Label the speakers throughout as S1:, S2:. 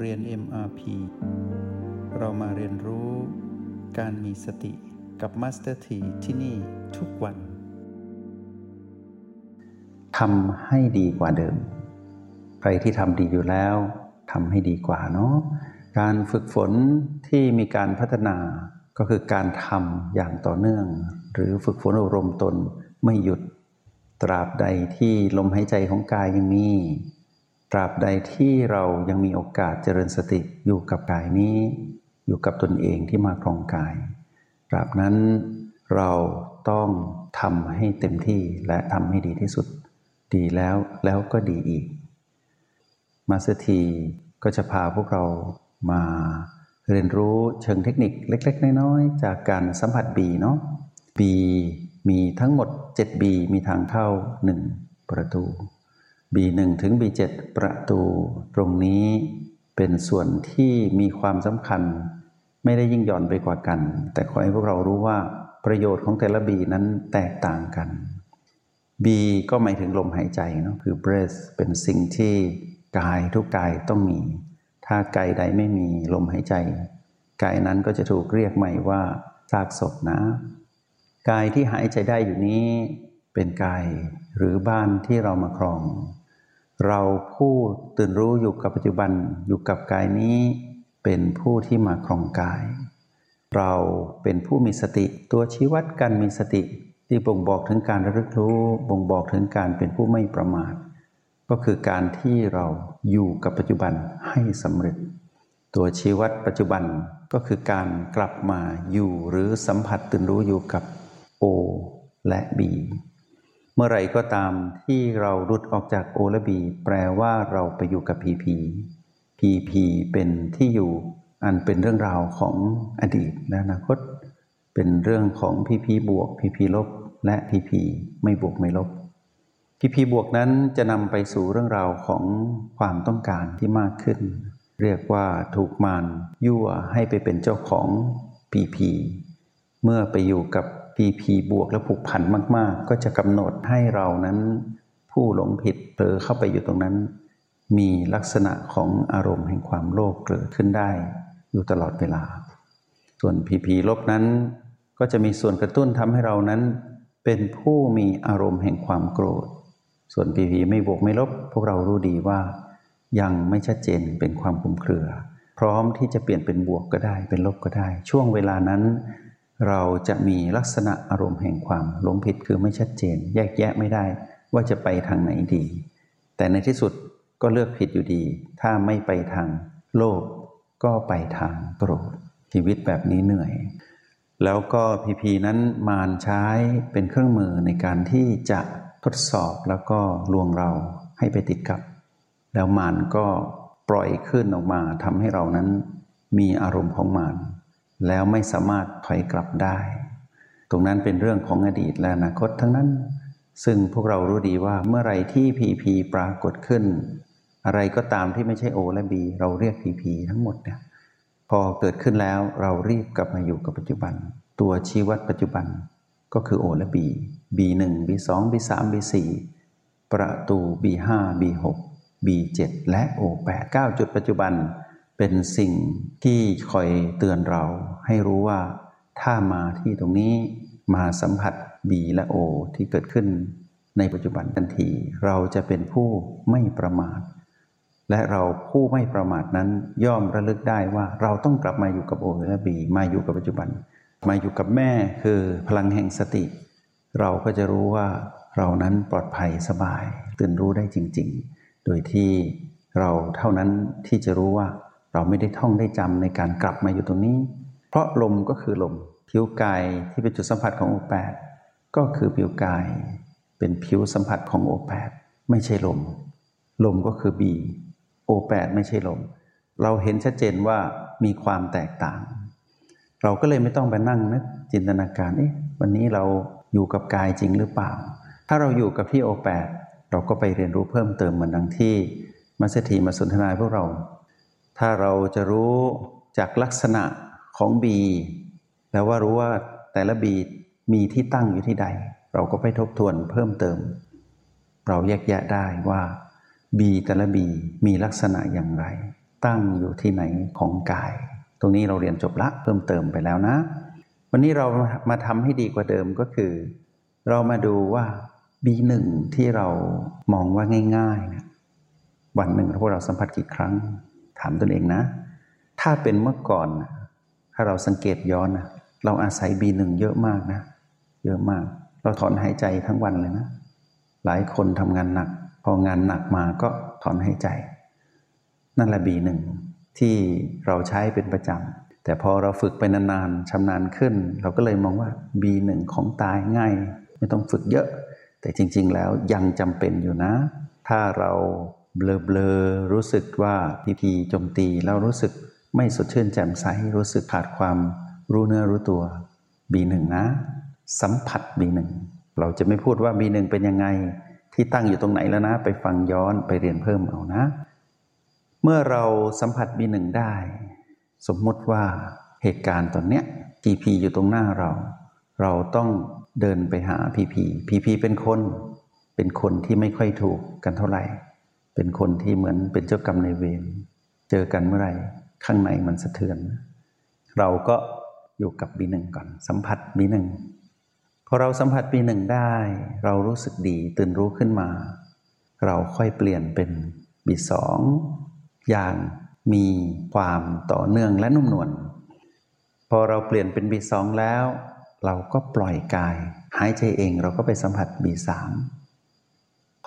S1: เรียน MRP เรามาเรียนรู้การมีสติกับ Master T ที่ที่นี่ทุกวัน
S2: ทำให้ดีกว่าเดิม ใครที่ทำดีอยู่แล้วทำให้ดีกว่าเนาะการฝึกฝนที่มีการพัฒนาก็คือการทำอย่างต่อเนื่อง หรือฝึกฝนอบรมตนไม่หยุดตราบใดที่ลมหายใจของกายยังมี ตราบใดที่เรายังมีโอกาสเจริญสติอยู่กับกายนี้ อยู่กับตนเองที่มาครองกาย ตราบนั้นเราต้องทำให้เต็มที่และทำให้ดีที่สุด ดีแล้วแล้วก็ดีอีก มาสถีก็จะพาพวกเรามาเรียนรู้เชิงเทคนิคเล็ก ๆ น้อยๆจากการสัมผัสบีเนาะบีมีทั้งหมด7บีมีทางเข้า 1 ประตู B1 ถึง B7 ประตูตรงนี้เป็นส่วนที่มีความสำคัญ ไม่ได้ยิ่งหย่อนไปกว่ากัน แต่ขอให้พวกเรารู้ว่าประโยชน์ของแต่ละบีนั้นแตกต่างกัน B ก็หมายถึงลมหายใจเนาะคือ breath เป็นสิ่งที่กายทุกกายต้องมี ถ้ากายใดไม่มีลมหายใจ กายนั้นก็จะถูกเรียกใหม่ว่าซากศพนะกายที่หายใจได้อยู่นี้เป็นกายหรือบ้านที่เรามาครอง เราผู้ตื่นรู้อยู่กับปัจจุบันอยู่กับกายนี้เป็นผู้ที่มาครองกาย เราเป็นผู้มีสติตัวชี้วัดการมีสติ ที่บ่งบอกถึงการระลึกรู้บ่งบอกถึงการเป็นผู้ไม่ประมาท ก็คือการที่เราอยู่กับปัจจุบันให้สำเร็จ ตัวชี้วัดปัจจุบันก็คือการกลับมาอยู่หรือสัมผัสตื่นรู้อยู่กับ O และ B เมื่อไรก็ตามที่เรารุดออกจาก O และ B แปลว่าเราไปอยู่กับ PP PP เป็นที่อยู่อันเป็นเรื่องราวของอดีตและอนาคต เป็นเรื่องของ PP บวก PP ลบ และ PP ไม่บวกไม่ลบ PP บวกนั้นจะนำไปสู่เรื่องราวของความต้องการที่มากขึ้น เรียกว่าถูกมานยั่วให้ไปเป็นเจ้าของ PP เมื่อไปอยู่กับ PP บวกและผูกพันมากๆ ก็จะกำหนดให้เรานั้น ผู้หลงผิดเผลอเข้าไปอยู่ตรงนั้น มีลักษณะของอารมณ์แห่งความโลภเกิดขึ้นได้ อยู่ตลอดเวลา ส่วน PP ลบนั้น ก็จะมีส่วนกระตุ้นทำให้เรานั้น เป็นผู้มีอารมณ์แห่งความโกรธ ส่วน PP ไม่บวกไม่ลบ พวกเรารู้ดีว่า ยังไม่ชัดเจนเป็นความคุมเครือ พร้อมที่จะเปลี่ยนเป็นบวกก็ได้ เป็นลบก็ได้ ช่วงเวลานั้น เราจะมีลักษณะอารมณ์แห่งความหลงผิดคือไม่ชัดเจน แยกแยะไม่ได้ว่าจะไปทางไหนดี แต่ในที่สุดก็เลือกผิดอยู่ดี ถ้าไม่ไปทางโลภก็ไปทางโกรธชีวิตแบบนี้เหนื่อย แล้วก็พีพีนั้นมารใช้เป็นเครื่องมือในการที่จะทดสอบแล้วก็ลวงเราให้ไปติดกับ แล้วมารก็ปล่อยขึ้นออกมาทำให้เรานั้นมีอารมณ์ของมาร แล้วไม่สามารถถอยกลับได้ ตรงนั้นเป็นเรื่องของอดีตและอนาคตทั้งนั้น ซึ่งพวกเรารู้ดีว่าเมื่อไรที่พีพีปรากฏขึ้น อะไรก็ตามที่ไม่ใช่โอและบีเราเรียกพีพีทั้งหมดเนี่ยพอเกิดขึ้นแล้วเรารีบกลับมาอยู่กับปัจจุบัน ตัวชี้วัดปัจจุบันก็คือโอและบีบีหนึ่งบีสองบีสามบีสี่ประตูบีห้าบีหกบีเจ็ดและโอแปดเก้าจุดปัจจุบัน เป็นสิ่งที่คอยเตือนเราให้รู้ว่าถ้ามาที่ตรงนี้มาสัมผัสบีและโอที่เกิดขึ้น ในปัจจุบันทันที เราจะเป็นผู้ไม่ประมาท และเราผู้ไม่ประมาทนั้นย่อมระลึกได้ว่าเราต้องกลับมาอยู่กับโอและบีมาอยู่กับปัจจุบัน มาอยู่กับแม่คือพลังแห่งสติ เราก็จะรู้ว่าเรานั้นปลอดภัยสบายตื่นรู้ได้จริง ๆ โดยที่เราเท่านั้นที่จะรู้ว่า เราไม่ได้ท่องได้จำในการกลับมาอยู่ตรงนี้ เพราะลมก็คือลม ผิวกายที่เป็นจุดสัมผัสของโอแปดก็คือผิวกาย เป็นผิวสัมผัสของโอแปดไม่ใช่ลม ลมก็คือบีโอแปดไม่ใช่ลม เราเห็นชัดเจนว่ามีความแตกต่าง เราก็เลยไม่ต้องไปนั่งนึกจินตนาการเอ๊ะวันนี้เราอยู่กับกายจริงหรือเปล่า ถ้าเราอยู่กับที่โอแปดเราก็ไปเรียนรู้เพิ่มเติมเหมือนดังที่มัสถีมาสนทนาพวกเรา ถ้าเราจะรู้จากลักษณะของบีแล้วว่ารู้ว่าแต่ละบีมีที่ตั้งอยู่ที่ใด เราก็ไปทบทวนเพิ่มเติม เราแยกแยะได้ว่าบีแต่ละบีมีลักษณะอย่างไร ตั้งอยู่ที่ไหนของกาย ตรงนี้เราเรียนจบละเพิ่มเติมไปแล้วนะ วันนี้เรามาทำให้ดีกว่าเดิมก็คือ เรามาดูว่า B1 ที่เรามองว่าง่ายๆนะวันหนึ่งพวกเราสัมผัสกี่ครั้ง ถามตนเองนะ ถ้าเป็นเมื่อก่อน ถ้าเราสังเกตย้อนนะเราอาศัย B1 เยอะมากนะ เยอะมาก เราถอนหายใจทั้งวันเลยนะ หลายคนทำงานหนัก พองานหนักมาก็ถอนหายใจ นั่นแหละ B1 ที่เราใช้เป็นประจำ แต่พอเราฝึกไปนานๆชำนาญขึ้น เราก็เลยมองว่า B1 ของตายง่าย ไม่ต้องฝึกเยอะ แต่จริงๆแล้วยังจำเป็นอยู่นะ ถ้าเรา เบลอๆรู้สึกว่าพีพีโจมตีแล้วรู้สึกไม่สดชื่นแจ่มใสรู้สึกขาดความรู้เนื้อรู้ตัว B1 นะ สัมผัส B1 เราจะไม่พูดว่า B1 เป็นยังไง ที่ตั้งอยู่ตรงไหนแล้วนะ ไปฟังย้อนไปเรียนเพิ่มเอานะ เมื่อเราสัมผัส B1 ได้ สมมติว่าเหตุการณ์ตอนเนี้ย PP อยู่ตรงหน้าเรา เราต้องเดินไปหา PP PP เป็นคน เป็นคนที่ไม่ค่อยถูกกันเท่าไหร่ เป็นคนที่เหมือนเป็นเจ้ากรรมในเวรเจอกันเมื่อไหร่ข้างในมันสะเทือน เราก็อยู่กับ B1 ก่อน สัมผัส B1 พอเราสัมผัส B1 ได้ เรารู้สึกดีตื่นรู้ขึ้นมา เราค่อยเปลี่ยนเป็น B2 องอย่างมีความต่อเนื่องและนุ่มนวลพอเราเปลี่ยนเป็น B2 แล้ว เราก็ปล่อยกาย หายใจเองเราก็ไปสัมผัส B3 พ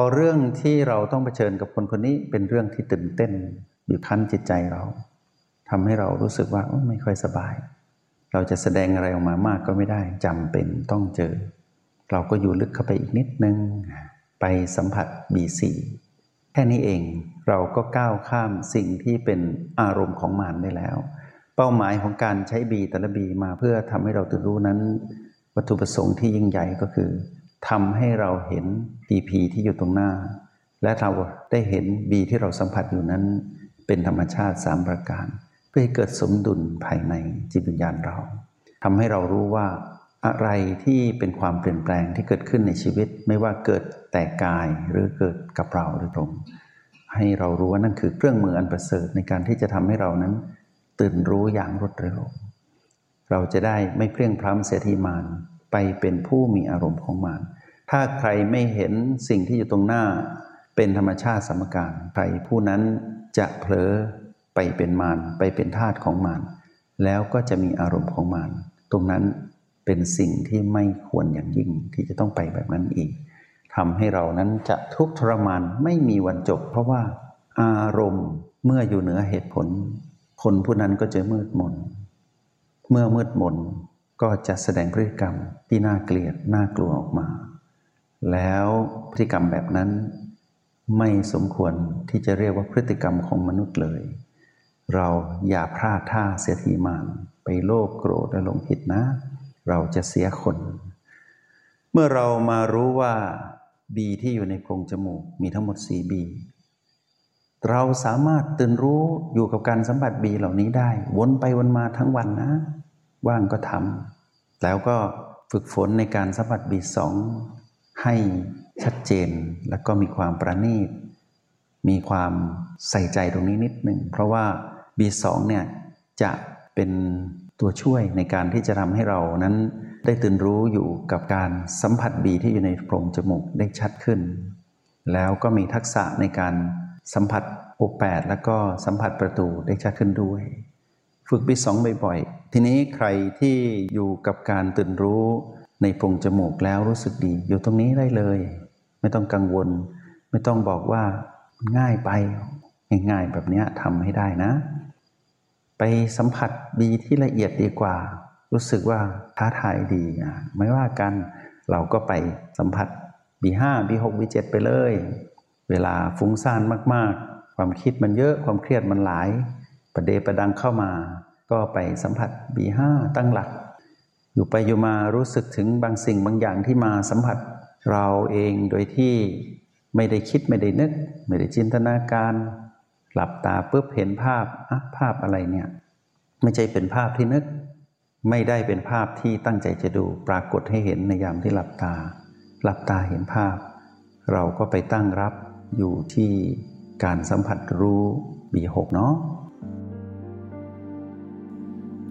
S2: อเรื่องที่เราต้องเผชิญกับคนคนนี้เป็นเรื่องที่ตื่นเต้นบีบคั้นจิตใจเราทำให้เรารู้สึกว่าไม่ค่อยสบาย เราจะแสดงอะไรออกมามากก็ไม่ได้จำเป็นต้องเจอ เราก็อยู่ลึกเข้าไปอีกนิดนึง ไปสัมผัส B4 แค่นี้เองเราก็ก้าวข้ามสิ่งที่เป็นอารมณ์ของมารได้แล้ว เป้าหมายของการใช้บีแต่ละบีมาเพื่อทำให้เราตื่นรู้นั้น วัตถุประสงค์ที่ยิ่งใหญ่ก็คือ ทำให้เราเห็น PP ที่อยู่ตรงหน้า และเราได้เห็นบีที่เราสัมผัสอยู่นั้น เป็นธรรมชาติสามประการ เพื่อให้เกิดสมดุลภายในจิตวิญญาณเราทำให้เรารู้ว่าอะไรที่เป็นความเปลี่ยนแปลงที่เกิดขึ้นในชีวิต ไม่ว่าเกิดแต่กายหรือเกิดกับเราโดยตรงให้เรารู้ว่านั่นคือเครื่องมืออันประเสริฐในการที่จะทำให้เรานั้น ตื่นรู้อย่างรวดเร็ว เราจะได้ไม่เพลียงพล้ำเสียทีมาน ไปเป็นผู้มีอารมณ์ของมานถ้าใครไม่เห็นสิ่งที่อยู่ตรงหน้า เป็นธรรมชาติสมการใครผู้นั้นจะเผลอไปเป็นมารไปเป็นทาสของมารแล้วก็จะมีอารมณ์ของมารตรงนั้นเป็นสิ่งที่ไม่ควรอย่างยิ่งที่จะต้องไปแบบนั้นอีกทำให้เรานั้นจะทุกข์ทรมานไม่มีวันจบ เพราะว่าอารมณ์เมื่ออยู่เหนือเหตุผล คนผู้นั้นก็จะมืดมน เมื่อมืดมน ก็จะแสดงพฤติกรรมที่น่าเกลียดน่ากลัวออกมา แล้วพฤติกรรมแบบนั้น ไม่สมควรที่จะเรียกว่าพฤติกรรมของมนุษย์เลย เราอย่าพลาดท่าเสียทีมานไปโลภโกรธและหลงผิดนะ เราจะเสียคน เมื่อเรามารู้ว่าบีที่อยู่ในโพรงจมูกมีทั้งหมดสี่บีเราสามารถตื่นรู้อยู่กับการสัมผัสบีเหล่านี้ได้ วนไปวนมาทั้งวันนะ ว่างก็ทำแล้วก็ฝึกฝนในการสัมผัสบีสองให้ชัดเจนแล้วก็มีความประณีต มีความใส่ใจตรงนี้นิดหนึ่ง เพราะว่า B2 เนี่ยจะเป็นตัวช่วยในการที่จะทำให้เรานั้น ได้ตื่นรู้อยู่กับการสัมผัสบีที่อยู่ในโพรงจมูกได้ชัดขึ้น แล้วก็มีทักษะในการสัมผัสโอแปดแล้วก็สัมผัสประตูได้ชัดขึ้นด้วย ฝึกบีสองบ่อยๆ ทีนี้ใครที่อยู่กับการตื่นรู้ในโพรงจมูกแล้วรู้สึกดี อยู่ตรงนี้ได้เลย ไม่ต้องกังวล ไม่ต้องบอกว่าง่ายไป ง่ายๆแบบนี้ทำให้ได้นะ ไปสัมผัสดีที่ละเอียดดีกว่า รู้สึกว่าท้าทายดีอะไม่ว่ากันเราก็ไปสัมผัส B5 B6 B7 ไปเลย เวลาฟุ้งซ่านมากๆ ความคิดมันเยอะความเครียดมันหลาย ประเดประดังเข้ามา ก็ไปสัมผัส B5 ตั้งหลัก อยู่ไปอยู่มารู้สึกถึงบางสิ่งบางอย่างที่มาสัมผัสเราเองโดยที่ไม่ได้คิดไม่ได้นึก ไม่ได้จินตนาการ หลับตาปุ๊บเห็นภาพอะภาพอะไรเนี่ยไม่ใช่เป็นภาพที่นึก ไม่ได้เป็นภาพที่ตั้งใจจะดู ปรากฏให้เห็นในยามที่หลับตา หลับตาเห็นภาพ เราก็ไปตั้งรับอยู่ที่การสัมผัสรู้บีหกเนาะ